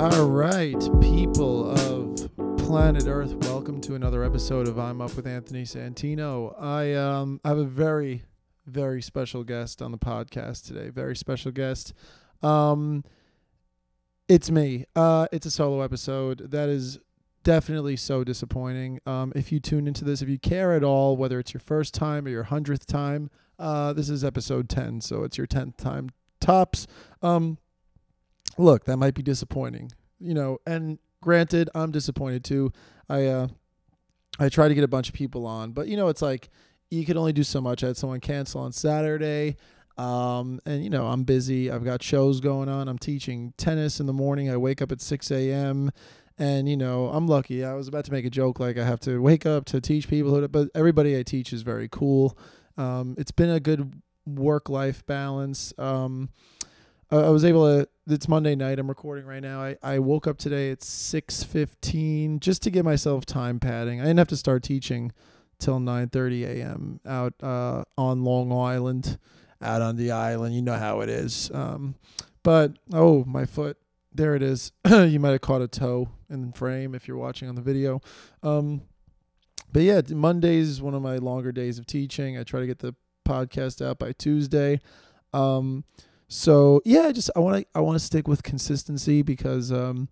All right, people of planet Earth, welcome to another episode of I'm Up with Anthony Santino. I um have a very very special guest on the podcast today. Very special guest. Um it's me. Uh it's a solo episode. That is definitely so disappointing. Um if you tune into this, if you care at all whether it's your first time or your 100th time, uh this is episode 10, so it's your 10th time tops. Um look, that might be disappointing, you know. And granted, I'm disappointed too. I uh, I try to get a bunch of people on, but you know, it's like you can only do so much. I had someone cancel on Saturday. Um, and you know, I'm busy. I've got shows going on. I'm teaching tennis in the morning. I wake up at 6 a.m. And you know, I'm lucky. I was about to make a joke like I have to wake up to teach people, but everybody I teach is very cool. Um, it's been a good work-life balance. Um, I was able to it's Monday night. I'm recording right now. I, I woke up today at 6:15 just to give myself time padding. I didn't have to start teaching till 9:30 a.m. out uh, on Long Island, out on the island. You know how it is. Um, but oh, my foot. There it is. you might have caught a toe in frame if you're watching on the video. Um, but yeah, Mondays is one of my longer days of teaching. I try to get the podcast out by Tuesday. Um, so yeah, just I want to I want to stick with consistency because um,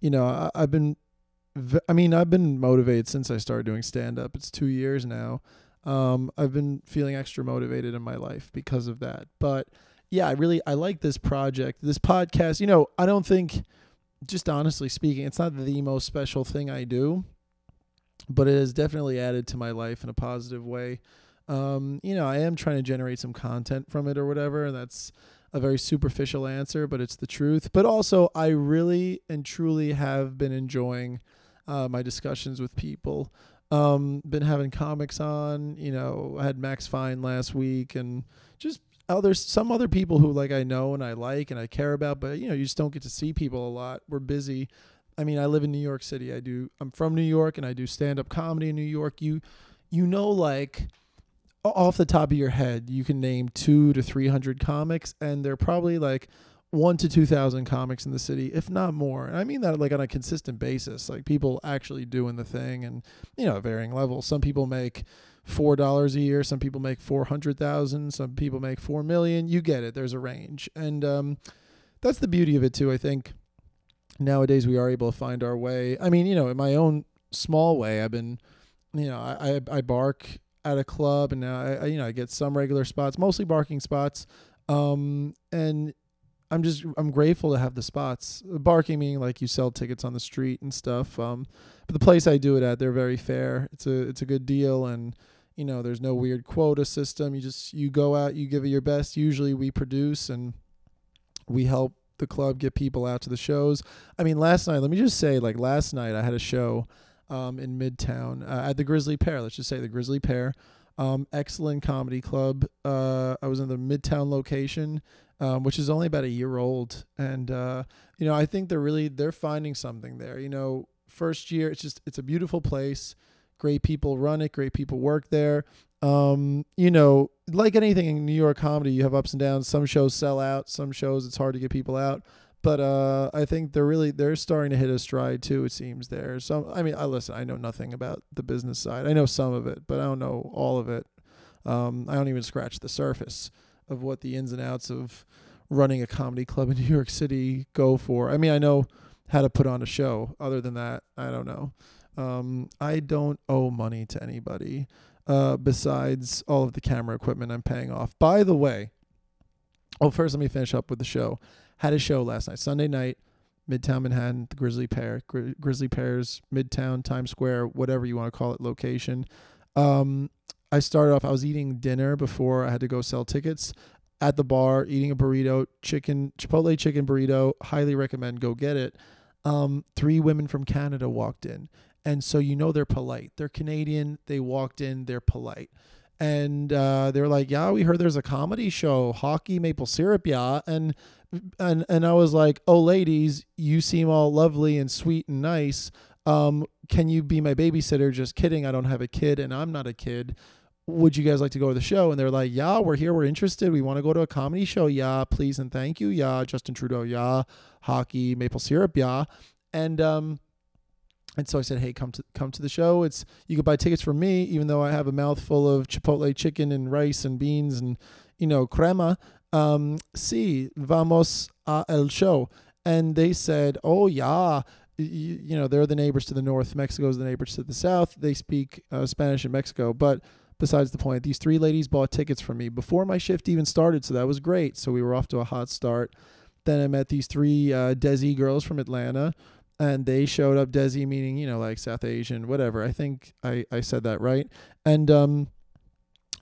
you know I, I've been I mean I've been motivated since I started doing stand up. It's two years now. Um, I've been feeling extra motivated in my life because of that. But yeah, I really I like this project, this podcast. You know, I don't think, just honestly speaking, it's not the most special thing I do, but it has definitely added to my life in a positive way. Um, you know, I am trying to generate some content from it or whatever, and that's a very superficial answer, but it's the truth. But also, I really and truly have been enjoying uh, my discussions with people. Um, been having comics on, you know, I had Max Fine last week and just others, some other people who like I know and I like and I care about, but you know, you just don't get to see people a lot. We're busy. I mean, I live in New York City. I do, I'm from New York and I do stand up comedy in New York. You, you know, like, off the top of your head, you can name two to three hundred comics, and they're probably like one to two thousand comics in the city, if not more. And I mean that like on a consistent basis, like people actually doing the thing, and you know, varying levels. Some people make four dollars a year, some people make four hundred thousand, some people make four million. You get it. There's a range, and um, that's the beauty of it too. I think nowadays we are able to find our way. I mean, you know, in my own small way, I've been, you know, I I, I bark at a club, and now I, you know I get some regular spots, mostly barking spots. Um, and I'm just I'm grateful to have the spots. Barking meaning like you sell tickets on the street and stuff. Um, but the place I do it at, they're very fair. It's a it's a good deal, and you know there's no weird quota system. You just you go out, you give it your best. Usually we produce and we help the club get people out to the shows. I mean, last night, let me just say, like last night, I had a show um, in Midtown uh, at the Grisly Pear. Let's just say the Grisly Pear. Um, excellent comedy club. Uh, I was in the Midtown location, um, which is only about a year old, and uh, you know I think they're really they're finding something there. You know, first year it's just it's a beautiful place. Great people run it. Great people work there. Um, you know, like anything in New York comedy, you have ups and downs. Some shows sell out. Some shows it's hard to get people out but uh, I think they're really they're starting to hit a stride too. It seems there. So I mean, I listen. I know nothing about the business side. I know some of it, but I don't know all of it. Um, I don't even scratch the surface of what the ins and outs of running a comedy club in New York City go for. I mean, I know how to put on a show. Other than that, I don't know. Um, I don't owe money to anybody uh, besides all of the camera equipment I'm paying off. By the way, oh, first let me finish up with the show had a show last night, Sunday night, Midtown Manhattan, the Grisly Pear, Gri- Grisly Pears, Midtown, Times Square, whatever you want to call it, location. Um, I started off, I was eating dinner before I had to go sell tickets at the bar, eating a burrito, chicken, Chipotle chicken burrito. Highly recommend go get it. Um, three women from Canada walked in. And so you know they're polite. They're Canadian. They walked in, they're polite and uh, they were like, "Yeah, we heard there's a comedy show, hockey maple syrup, yeah." And and and I was like, "Oh, ladies, you seem all lovely and sweet and nice. Um, can you be my babysitter? Just kidding. I don't have a kid, and I'm not a kid. would you guys like to go to the show? And they're like, yeah, we're here. We're interested. We want to go to a comedy show. Yeah, please and thank you. Yeah, Justin Trudeau. Yeah, hockey, maple syrup. Yeah, and um, and so I said, hey, come to come to the show. It's you can buy tickets for me, even though I have a mouthful of Chipotle chicken and rice and beans and you know crema. Um, sí, vamos a el show. And they said, oh yeah, you, you know they're the neighbors to the north. Mexico's the neighbors to the south. They speak uh, Spanish in Mexico, but besides the point, these three ladies bought tickets for me before my shift even started, so that was great. So we were off to a hot start. Then I met these three uh, Desi girls from Atlanta, and they showed up. Desi meaning you know like South Asian, whatever. I think I I said that right. And um,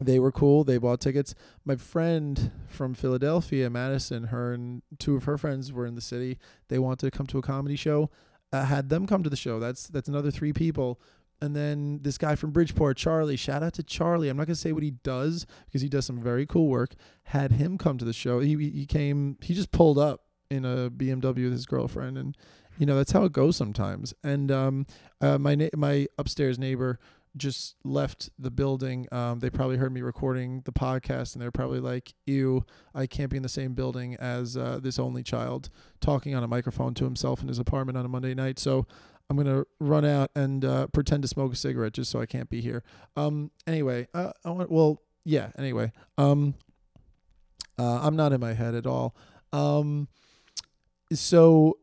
they were cool. They bought tickets. My friend from Philadelphia, Madison, her and two of her friends were in the city. They wanted to come to a comedy show. I had them come to the show. That's that's another three people and then this guy from Bridgeport, Charlie, shout out to Charlie. I'm not going to say what he does because he does some very cool work. Had him come to the show. He he came, he just pulled up in a BMW with his girlfriend and you know, that's how it goes sometimes. And um uh, my na- my upstairs neighbor just left the building. Um, they probably heard me recording the podcast, and they're probably like, "Ew, I can't be in the same building as uh, this only child talking on a microphone to himself in his apartment on a Monday night." So I'm gonna run out and uh, pretend to smoke a cigarette just so I can't be here. Um. Anyway, uh, I want. Well, yeah. Anyway, um. Uh, I'm not in my head at all. Um. So.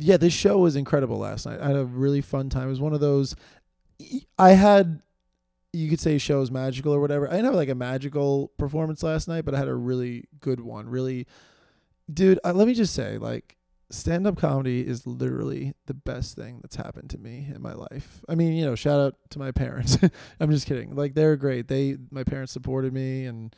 Yeah, this show was incredible last night. I had a really fun time. It was one of those. I had you could say shows magical or whatever. I didn't have like a magical performance last night, but I had a really good one. Really, dude. Uh, let me just say, like, stand up comedy is literally the best thing that's happened to me in my life. I mean, you know, shout out to my parents. I'm just kidding. Like they're great. They my parents supported me and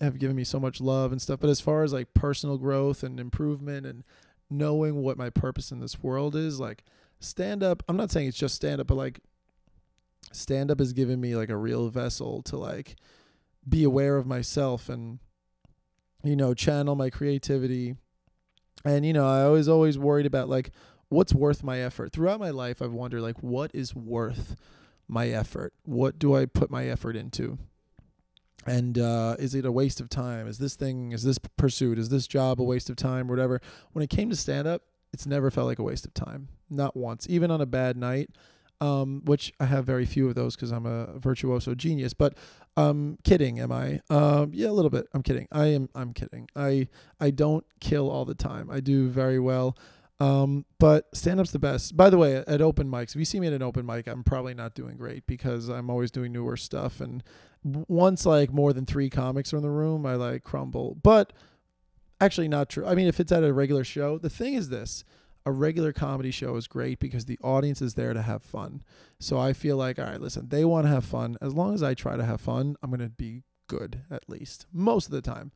have given me so much love and stuff. But as far as like personal growth and improvement and knowing what my purpose in this world is, like stand up, I'm not saying it's just stand up, but like stand up has given me like a real vessel to like be aware of myself and you know, channel my creativity and you know, I was always worried about like what's worth my effort. Throughout my life, I've wondered like what is worth my effort? What do I put my effort into? And uh, is it a waste of time? Is this thing, is this pursuit, is this job a waste of time, whatever? When it came to stand up, it's never felt like a waste of time. Not once. Even on a bad night, um, which I have very few of those because I'm a virtuoso genius. But um, kidding, am I? Um, yeah, a little bit. I'm kidding. I am. I'm kidding. I I don't kill all the time. I do very well. Um, but stand up's the best. By the way, at open mics, if you see me at an open mic, I'm probably not doing great because I'm always doing newer stuff. And once like more than three comics are in the room, I like crumble. But actually, not true. I mean, if it's at a regular show, the thing is this a regular comedy show is great because the audience is there to have fun. So I feel like, all right, listen, they want to have fun. As long as I try to have fun, I'm going to be good at least most of the time.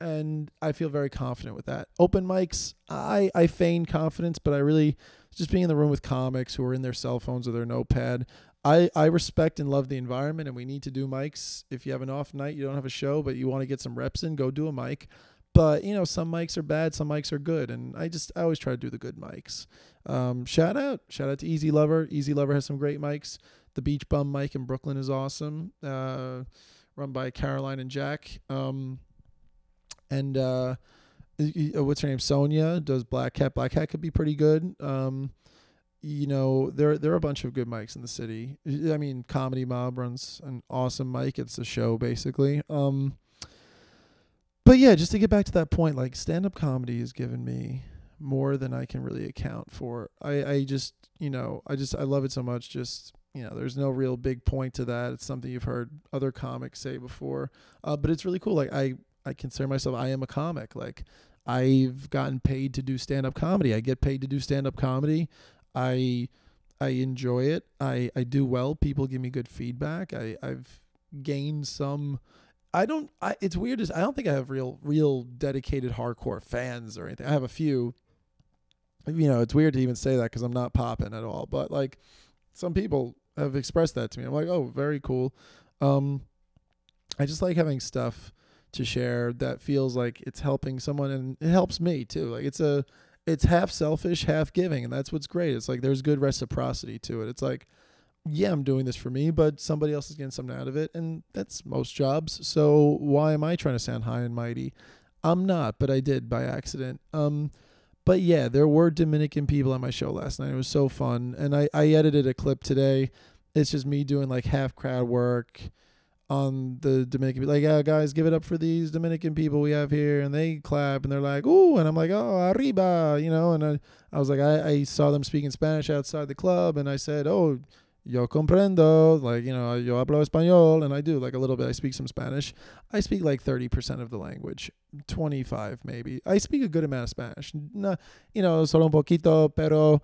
And I feel very confident with that. Open mics, I, I feign confidence, but I really just being in the room with comics who are in their cell phones or their notepad. I, I respect and love the environment, and we need to do mics. If you have an off night, you don't have a show, but you want to get some reps in, go do a mic. But you know, some mics are bad, some mics are good, and I just I always try to do the good mics. Um, shout out, shout out to Easy Lover. Easy Lover has some great mics. The Beach Bum mic in Brooklyn is awesome. Uh, run by Caroline and Jack. Um, and uh, what's her name? Sonia does Black Cat. Black Cat could be pretty good. Um, you know, there there are a bunch of good mics in the city. I mean, Comedy Mob runs an awesome mic. It's a show basically. Um, but yeah, just to get back to that point, like stand up comedy has given me more than I can really account for. I, I just, you know, I just, I love it so much. Just, you know, there's no real big point to that. It's something you've heard other comics say before. Uh, but it's really cool. Like I, I consider myself, I am a comic. Like I've gotten paid to do stand up comedy. I get paid to do stand up comedy. I, I enjoy it. I, I do well. People give me good feedback. I, I've gained some, I don't. I, it's weird. Is I don't think I have real, real dedicated hardcore fans or anything. I have a few. You know, it's weird to even say that because I'm not popping at all. But like, some people have expressed that to me. I'm like, oh, very cool. Um, I just like having stuff to share that feels like it's helping someone, and it helps me too. Like it's a, it's half selfish, half giving, and that's what's great. It's like there's good reciprocity to it. It's like yeah, I'm doing this for me, but somebody else is getting something out of it, and that's most jobs. So why am I trying to sound high and mighty? I'm not, but I did by accident. Um, but yeah, there were Dominican people on my show last night. It was so fun, and I I edited a clip today. It's just me doing like half crowd work on the Dominican like yeah guys give it up for these Dominican people we have here and they clap and they're like ooh and I'm like oh arriba you know and I, I was like I, I saw them speaking Spanish outside the club and I said oh yo comprendo like you know yo hablo español and I do like a little bit I speak some Spanish I speak like 30% of the language 25 maybe I speak a good amount of Spanish no, you know solo un poquito pero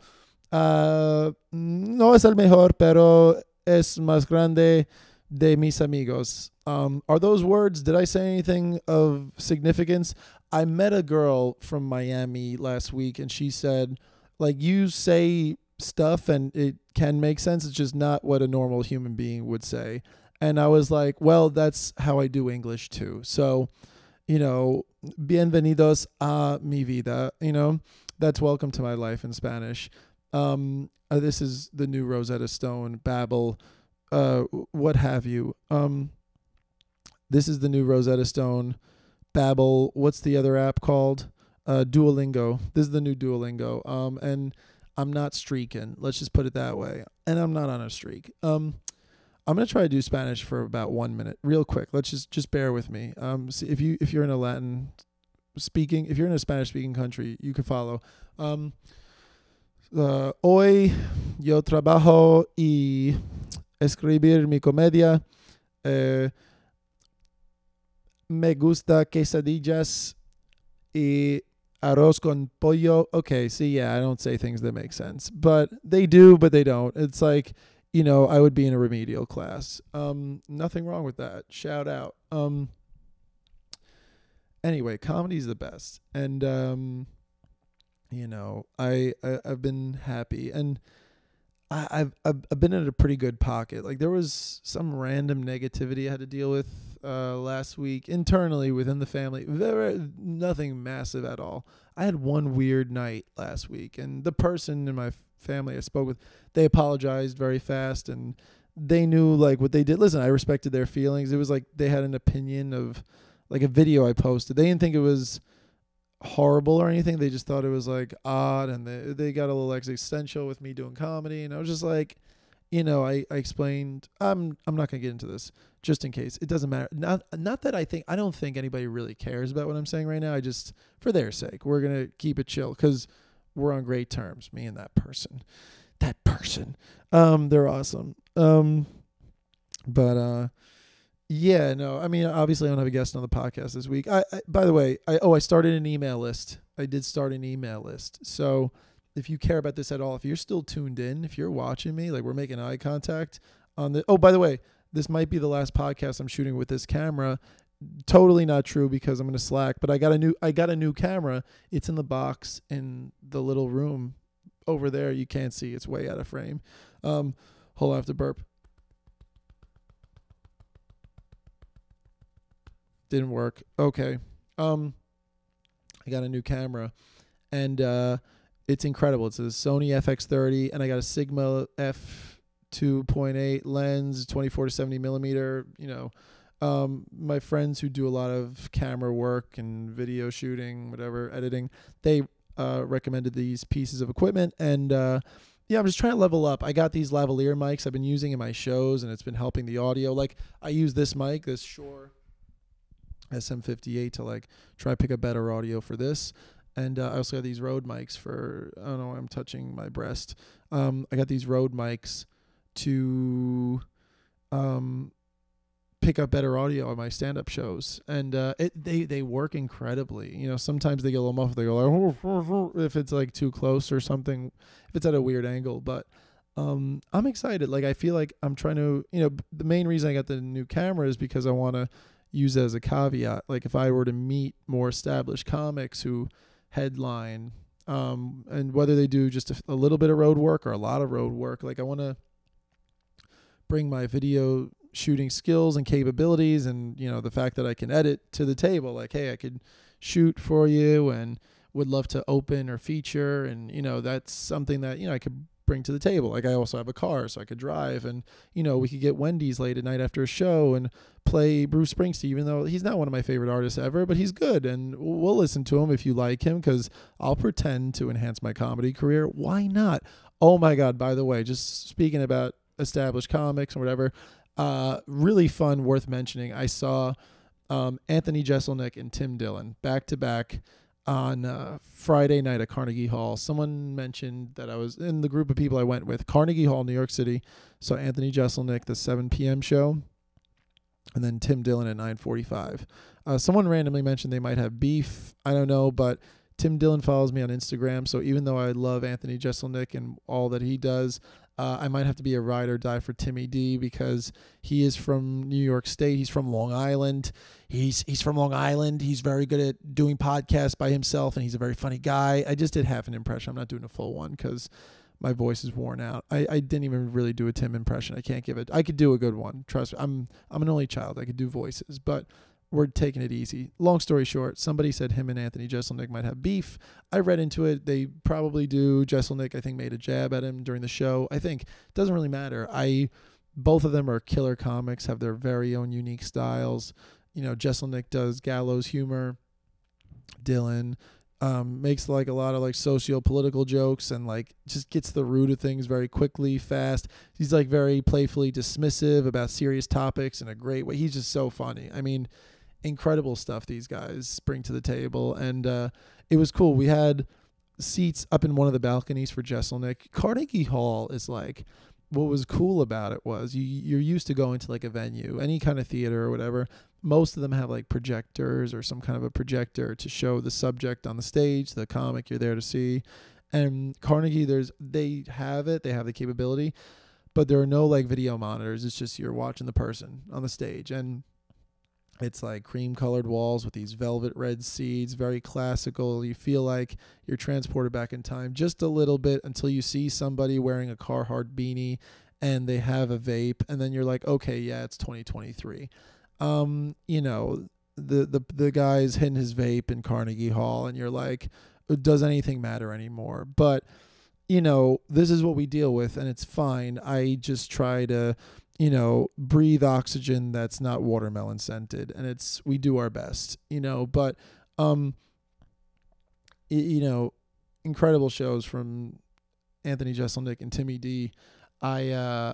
uh, no es el mejor pero es más grande de mis amigos. Um, are those words? Did I say anything of significance? I met a girl from Miami last week, and she said, like, you say stuff and it can make sense. It's just not what a normal human being would say. And I was like, well, that's how I do English too. So, you know, bienvenidos a mi vida, you know, that's welcome to my life in Spanish. Um, uh, this is the new Rosetta Stone, Babbel, uh, what have you. Um, this is the new Rosetta Stone, Babbel. What's the other app called? Uh, Duolingo. This is the new Duolingo. Um, and I'm not streaking. Let's just put it that way. And I'm not on a streak. Um, I'm gonna try to do Spanish for about one minute, real quick. Let's just just bear with me. Um, see if you if you're in a Latin speaking, if you're in a Spanish speaking country, you can follow. Um, uh, hoy yo trabajo y escribir mi comedia. Eh, me gusta quesadillas y arroz con pollo. Okay, see, yeah, I don't say things that make sense, but they do, but they don't. It's like, you know, I would be in a remedial class. Um, nothing wrong with that. Shout out. Um, anyway, comedy's the best, and um, you know, I, I I've been happy and I, I've I've been in a pretty good pocket. Like there was some random negativity I had to deal with uh, last week internally within the family. Very nothing massive at all. I had one weird night last week, and the person in my family I spoke with, they apologized very fast, and they knew like what they did. Listen, I respected their feelings. It was like they had an opinion of like a video I posted. They didn't think it was horrible or anything. They just thought it was like odd, and they they got a little existential with me doing comedy, and I was just like, you know, I, I explained. I'm I'm not gonna get into this just in case. It doesn't matter. Not not that I think I don't think anybody really cares about what I'm saying right now. I just for their sake, we're gonna keep it chill because we're on great terms. Me and that person, that person. Um, they're awesome. Um, but uh yeah, no. I mean, obviously, I don't have a guest on the podcast this week. I, I by the way, I oh, I started an email list. I did start an email list. So, if you care about this at all, if you're still tuned in, if you're watching me, like we're making eye contact on the. Oh, by the way, this might be the last podcast I'm shooting with this camera. Totally not true because I'm gonna slack. But I got a new I got a new camera. It's in the box in the little room over there. You can't see. It's way out of frame. Um, hold on, I have to burp. didn't work. Okay. Um I got a new camera and uh it's incredible. It's a Sony FX30 and I got a Sigma f 2.8 lens, 24 to 70 millimeter, you know. Um, my friends who do a lot of camera work and video shooting, whatever, editing, they uh, recommended these pieces of equipment and uh, yeah, I'm just trying to level up. I got these lavalier mics I've been using in my shows, and it's been helping the audio. Like I use this mic, this Shure SM58 to like try to pick up better audio for this. And uh, I also got these Rode mics for I don't know. I'm touching my breast. Um, I got these Rode mics to um, pick up better audio on my stand-up shows, and uh, it they they work incredibly. You know, sometimes they get a little muffled. They go like if it's like too close or something, if it's at a weird angle. But um, I'm excited. Like I feel like I'm trying to. You know, the main reason I got the new camera is because I want to use as a caveat. Like if I were to meet more established comics who headline, um, and whether they do just a, a little bit of road work or a lot of road work, like I want to bring my video shooting skills and capabilities and you know the fact that I can edit to the table like hey I could shoot for you and would love to open or feature and you know that's something that you know I could bring to the table. Like I also have a car, so I could drive, and you know we could get Wendy's late at night after a show and play Bruce Springsteen, even though he's not one of my favorite artists ever, but he's good, and we'll listen to him if you like him, because I'll pretend to enhance my comedy career. Why not? Oh my God! By the way, just speaking about established comics and whatever, uh, really fun, worth mentioning. I saw um, Anthony Jeselnik and Tim Dillon back to back on uh, Friday night at Carnegie Hall. Someone mentioned that I was in the group of people I went with, Carnegie Hall, New York City. So Anthony Jeselnik, the 7 p.m. show, and then Tim Dillon at 9:45. Uh, someone randomly mentioned they might have beef. I don't know, but Tim Dillon follows me on Instagram, so even though I love Anthony Jeselnik and all that he does, uh, I might have to be a ride or die for Timmy D because he is from New York State. He's from Long Island. He's he's from Long Island. He's very good at doing podcasts by himself, and he's a very funny guy. I just did half an impression. I'm not doing a full one because my voice is worn out. I, I didn't even really do a Tim impression. I can't give it. I could do a good one. Trust me. I'm I'm an only child. I could do voices, but we're taking it easy. Long story short, somebody said him and Anthony Jeselnik might have beef. I read into it. They probably do. Jeselnik, I think, made a jab at him during the show. I think it doesn't really matter. I both of them are killer comics, have their very own unique styles. You know, Jeselnik does gallows humor. Dillon um, makes like a lot of like socio-political jokes and like just gets the root of things very quickly, fast. He's like very playfully dismissive about serious topics in a great way. He's just so funny. I mean, incredible stuff these guys bring to the table. And uh, it was cool. We had seats up in one of the balconies for Jeselnik. Carnegie Hall is like, what was cool about it was you you're used to going to like a venue, any kind of theater or whatever. Most of them have like projectors or some kind of a projector to show the subject on the stage, the comic you're there to see. And Carnegie, there's they have it, they have the capability, but there are no like video monitors. It's just you're watching the person on the stage. And it's like cream colored walls with these velvet red seats, very classical. You feel like you're transported back in time just a little bit until you see somebody wearing a Carhartt beanie and they have a vape, and then you're like, okay, yeah, it's 2023. Um, you know, the the the guy's hitting his vape in Carnegie Hall, and you're like, does anything matter anymore? But you know, this is what we deal with, and it's fine. I just try to you know, breathe oxygen that's not watermelon scented. And it's, we do our best, you know, but, um, you know, incredible shows from Anthony Jeselnik and Timmy D. I, uh,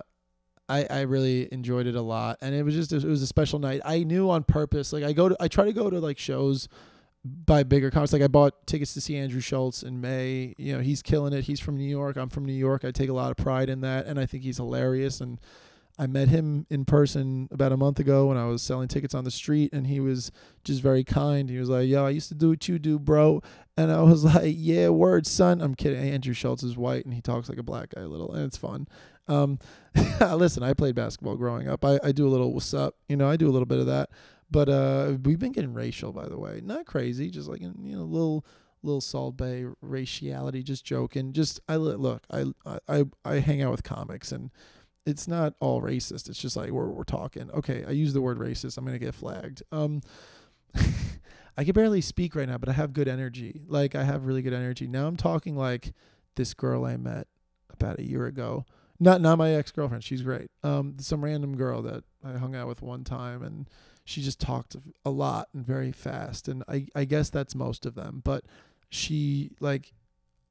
I, I really enjoyed it a lot and it was just it was a special night. I knew on purpose like i go to i try to go to like shows by bigger comics. Like i bought tickets to see Andrew Schulz in may. You know he's killing it. He's from new york. I'm from new york. I take a lot of pride in that and i think he's hilarious and I met him in person about a month ago when I was selling tickets on the street, and he was just very kind. He was like, "Yo, I used to do what you do, bro," and I was like, "Yeah, word, son." I'm kidding. Andrew Schulz is white, and he talks like a black guy a little, and it's fun. Um, listen, I played basketball growing up. I, I do a little what's up, you know, I do a little bit of that. But uh, we've been getting racial, by the way. Not crazy, just like you know, little little Salt Bae raciality, just joking. Just I look, I I I hang out with comics and it's not all racist. It's just like we're we're talking. Okay, I use the word racist. I'm gonna get flagged. Um, I can barely speak right now, but I have good energy. Like I have really good energy. Now I'm talking like this girl I met about a year ago. Not not my ex girlfriend. She's great. Um, some random girl that I hung out with one time, and she just talked a lot and very fast. And I I guess that's most of them. But she like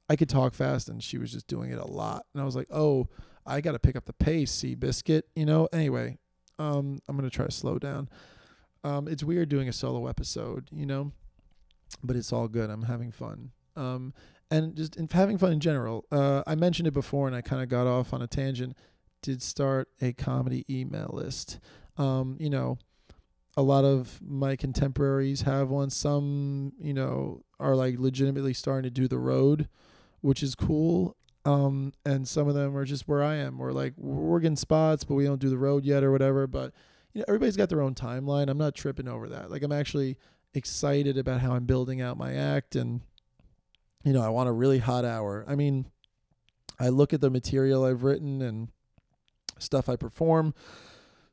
I could talk fast, and she was just doing it a lot. And I was like, oh I got to pick up the pace, Seabiscuit, you know. Anyway, um, I'm gonna try to slow down. Um, it's weird doing a solo episode, you know, but it's all good. I'm having fun. Um, and just in having fun in general. Uh, I mentioned it before, and I kind of got off on a tangent. Did start a comedy email list. Um, you know, a lot of my contemporaries have one. Some, you know, are like legitimately starting to do the road, which is cool. Um, and some of them are just where I am. We're like we're getting spots, but we don't do the road yet or whatever. But you know, everybody's got their own timeline. I'm not tripping over that. Like I'm actually excited about how I'm building out my act, and you know, I want a really hot hour. I mean, I look at the material I've written and stuff I perform,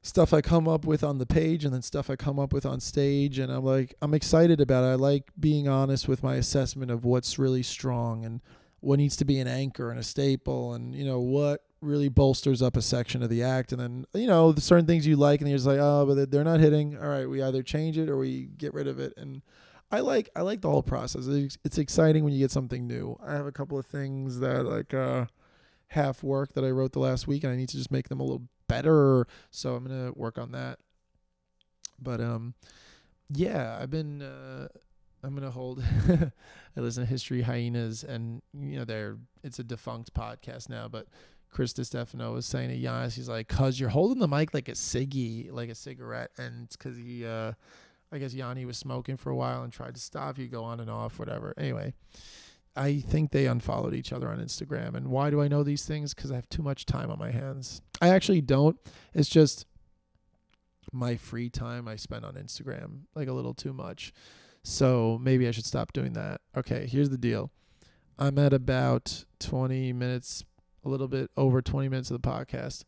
stuff I come up with on the page, and then stuff I come up with on stage, and I'm like, I'm excited about it. I like being honest with my assessment of what's really strong and what needs to be an anchor and a staple and you know what really bolsters up a section of the act. And then you know the certain things you like and you're just like oh but they're not hitting. All right we either change it or we get rid of it. And i like i like the whole process. It's, it's exciting when you get something new. I have a couple of things that like uh half work that i wrote the last week and i need to just make them a little better. So i'm gonna work on that. But um yeah i've been uh I'm gonna hold. I listen to History Hyenas, and you know they're it's a defunct podcast now, but Chris Stefano was saying to Yannis, he's like, "Cause you're holding the mic like a ciggy, like a cigarette, and it's cause he, uh, I guess Yanni was smoking for a while and tried to stop you, go on and off, whatever. Anyway, I think they unfollowed each other on Instagram, and why do I know these things? Because I have too much time on my hands. I actually don't. It's just my free time I spend on Instagram, like a little too much. So maybe I should stop doing that. Okay, here's the deal. I'm at about 20 minutes, a little bit over 20 minutes of the podcast.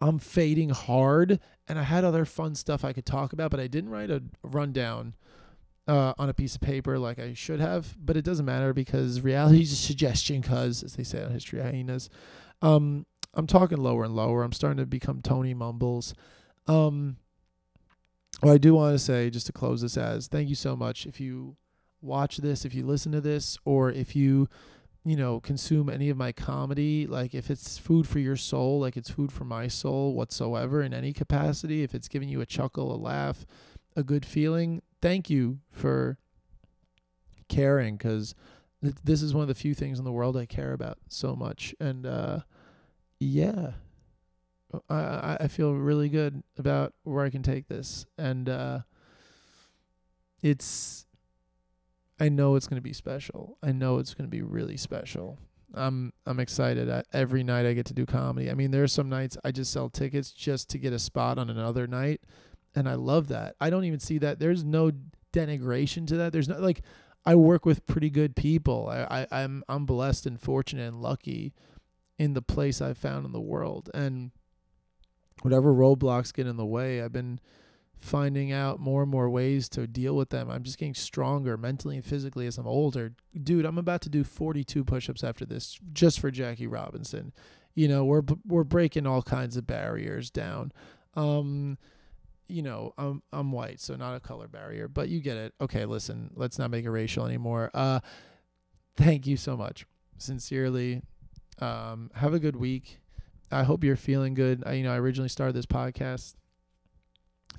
I'm fading hard, and I had other fun stuff I could talk about, but I didn't write a rundown uh, on a piece of paper like I should have. But it doesn't matter because reality is a suggestion, cuz, as they say on History Hyenas. Um, I'm talking lower and lower. I'm starting to become Tony Mumbles. Um, what I do want to say, just to close this as, thank you so much. If you watch this, if you listen to this, or if you, you know, consume any of my comedy, like if it's food for your soul, like it's food for my soul whatsoever in any capacity, if it's giving you a chuckle, a laugh, a good feeling, thank you for caring because th- this is one of the few things in the world I care about so much. And, uh, yeah, I I feel really good about where I can take this, and uh, it's. I know it's gonna be special. I know it's gonna be really special. I'm I'm excited. I, every night I get to do comedy. I mean, there are some nights I just sell tickets just to get a spot on another night, and I love that. I don't even see that. There's no denigration to that. There's no like. I work with pretty good people. I, I I'm I'm blessed and fortunate and lucky in the place I've found in the world, and whatever roadblocks get in the way, I've been finding out more and more ways to deal with them. I'm just getting stronger mentally and physically as I'm older. Dude, I'm about to do 42 push-ups after this just for Jackie Robinson. You know, we're we're breaking all kinds of barriers down. Um you know, I'm I'm white, so not a color barrier, but you get it. Okay, listen, let's not make it racial anymore. Uh thank you so much. Sincerely. Um have a good week I hope you're feeling good. I, you know, I originally started this podcast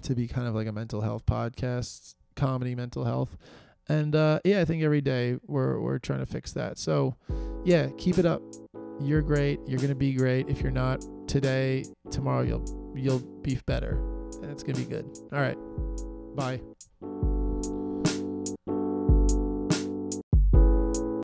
to be kind of like a mental health podcast, comedy mental health. And uh, yeah, I think every day we're we're trying to fix that. So yeah, keep it up. You're great. You're gonna be great. If you're not today, tomorrow you'll you'll be better, and it's gonna be good. All right, bye.